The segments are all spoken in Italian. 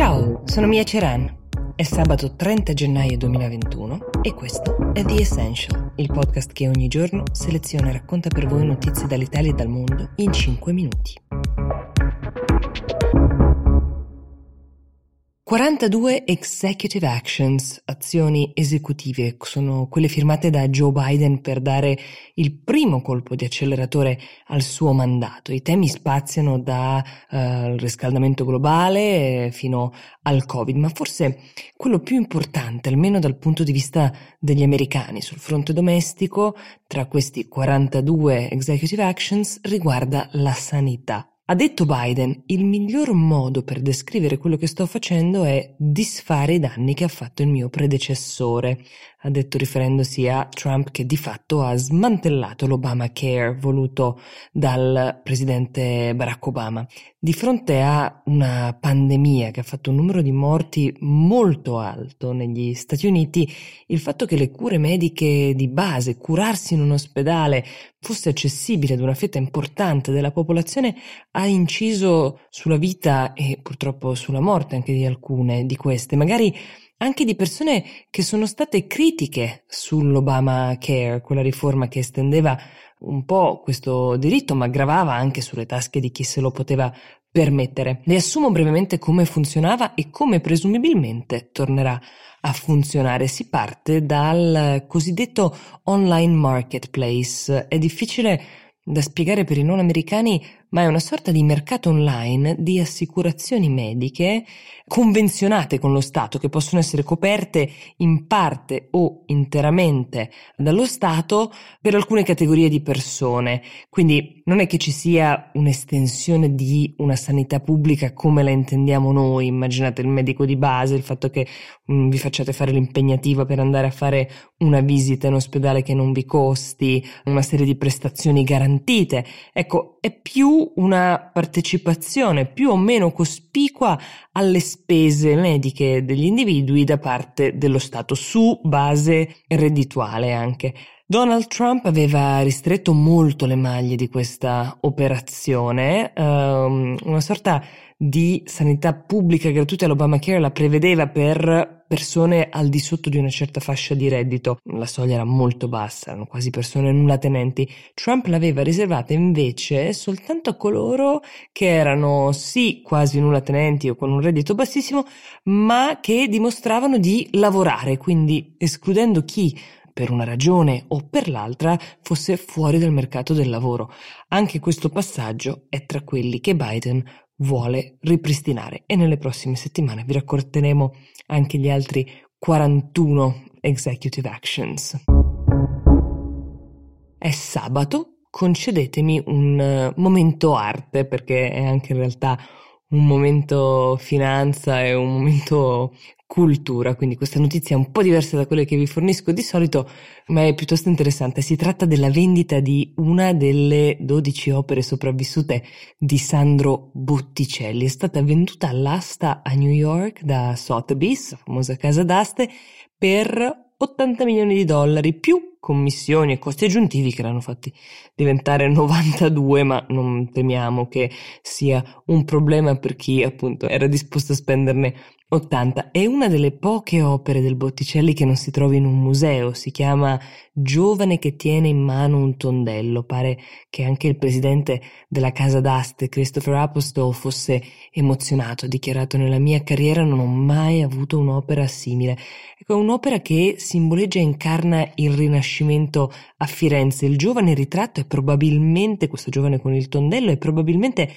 Ciao, sono Mia Ceran. È sabato 30 gennaio 2021 e questo è The Essential, il podcast che ogni giorno seleziona e racconta per voi notizie dall'Italia e dal mondo in 5 minuti. 42 executive actions, azioni esecutive, sono quelle firmate da Joe Biden per dare il primo colpo di acceleratore al suo mandato. I temi spaziano dal uh, riscaldamento globale fino al Covid, ma forse quello più importante, almeno dal punto di vista degli americani sul fronte domestico, tra questi 42 executive actions, riguarda la sanità. Ha detto Biden, il miglior modo per descrivere quello che sto facendo è disfare i danni che ha fatto il mio predecessore, ha detto riferendosi a Trump che di fatto ha smantellato l'Obamacare voluto dal presidente Barack Obama. Di fronte a una pandemia che ha fatto un numero di morti molto alto negli Stati Uniti, il fatto che le cure mediche di base, curarsi in un ospedale, fosse accessibile ad una fetta importante della popolazione ha inciso sulla vita e purtroppo sulla morte anche di alcune di queste, magari anche di persone che sono state critiche sull'Obamacare, quella riforma che estendeva un po' questo diritto, ma gravava anche sulle tasche di chi se lo poteva permettere. Riassumo brevemente come funzionava e come presumibilmente tornerà a funzionare. Si parte dal cosiddetto online marketplace. È difficile da spiegare per i non americani ma è una sorta di mercato online di assicurazioni mediche convenzionate con lo Stato, che possono essere coperte in parte o interamente dallo Stato per alcune categorie di persone. Quindi non è che ci sia un'estensione di una sanità pubblica come la intendiamo noi, immaginate il medico di base, il fatto che mh, mm, vi facciate fare l'impegnativa per andare a fare una visita in ospedale che non vi costi, una serie di prestazioni garantite. Ecco, è più una partecipazione più o meno cospicua alle spese mediche degli individui da parte dello Stato su base reddituale anche. Donald Trump aveva ristretto molto le maglie di questa operazione, um, una sorta di sanità pubblica gratuita all'Obamacare la prevedeva per persone al di sotto di una certa fascia di reddito. La soglia era molto bassa, erano quasi persone nulla tenenti. Trump l'aveva riservata invece soltanto a coloro che erano sì quasi nulla tenenti o con un reddito bassissimo, ma che dimostravano di lavorare, quindi escludendo chi per una ragione o per l'altra fosse fuori dal mercato del lavoro. Anche questo passaggio è tra quelli che Biden vuole ripristinare e nelle prossime settimane vi racconteremo anche gli altri 41 executive actions. È sabato, concedetemi un eh, momento arte perché è anche in realtà un momento finanza e un momento cultura, quindi questa notizia è un po' diversa da quelle che vi fornisco di solito, ma è piuttosto interessante. Si tratta della vendita di una delle 12 opere sopravvissute di Sandro Botticelli. È stata venduta all'asta a New York da Sotheby's, famosa casa d'aste, per 80 milioni di dollari più commissioni e costi aggiuntivi che l'hanno fatti diventare 92, ma non temiamo che sia un problema per chi appunto era disposto a spenderne 80 è una delle poche opere del Botticelli che non si trova in un museo, si chiama Giovane che tiene in mano un tondello. Pare che anche il presidente della casa d'aste, Christopher Apostol, fosse emozionato, ha dichiarato nella mia carriera non ho mai avuto un'opera simile. Ecco, un'opera che simboleggia e incarna il rinascimento a Firenze. Il giovane ritratto è probabilmente, questo giovane con il tondello, è probabilmente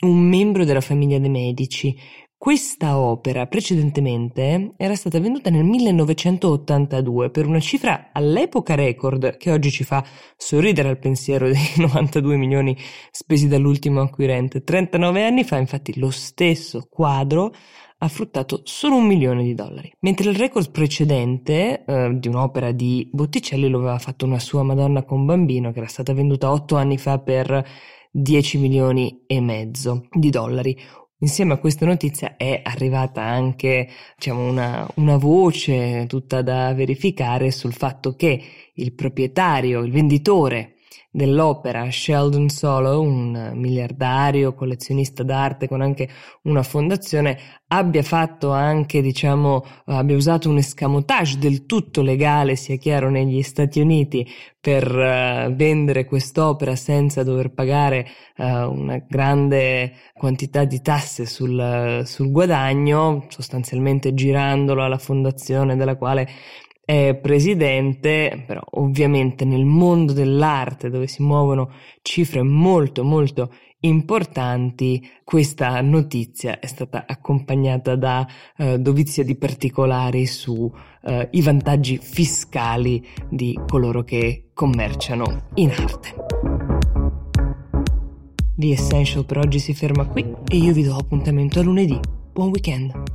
un membro della famiglia dei Medici. Questa opera precedentemente era stata venduta nel 1982 per una cifra all'epoca record che oggi ci fa sorridere al pensiero dei 92 milioni spesi dall'ultimo acquirente. 39 anni fa infatti lo stesso quadro ha fruttato solo un milione di dollari, mentre il record precedente eh, di un'opera di Botticelli lo aveva fatto una sua Madonna con bambino che era stata venduta otto anni fa per 10 milioni e mezzo di dollari. Insieme a questa notizia è arrivata anche diciamo, una, una, voce tutta da verificare sul fatto che il proprietario, il venditore dell'opera Sheldon Solo, un miliardario collezionista d'arte con anche una fondazione, abbia fatto anche, diciamo, abbia usato un escamotage del tutto legale, sia chiaro, negli Stati Uniti per uh, vendere quest'opera senza dover pagare uh, una grande quantità di tasse sul, sul guadagno, sostanzialmente girandolo alla fondazione della quale è presidente, però ovviamente nel mondo dell'arte dove si muovono cifre molto molto importanti, questa notizia è stata accompagnata da uh, dovizia di particolari sui uh, vantaggi fiscali di coloro che commerciano in arte. The Essential per oggi si ferma qui e io vi do appuntamento a lunedì. Buon weekend!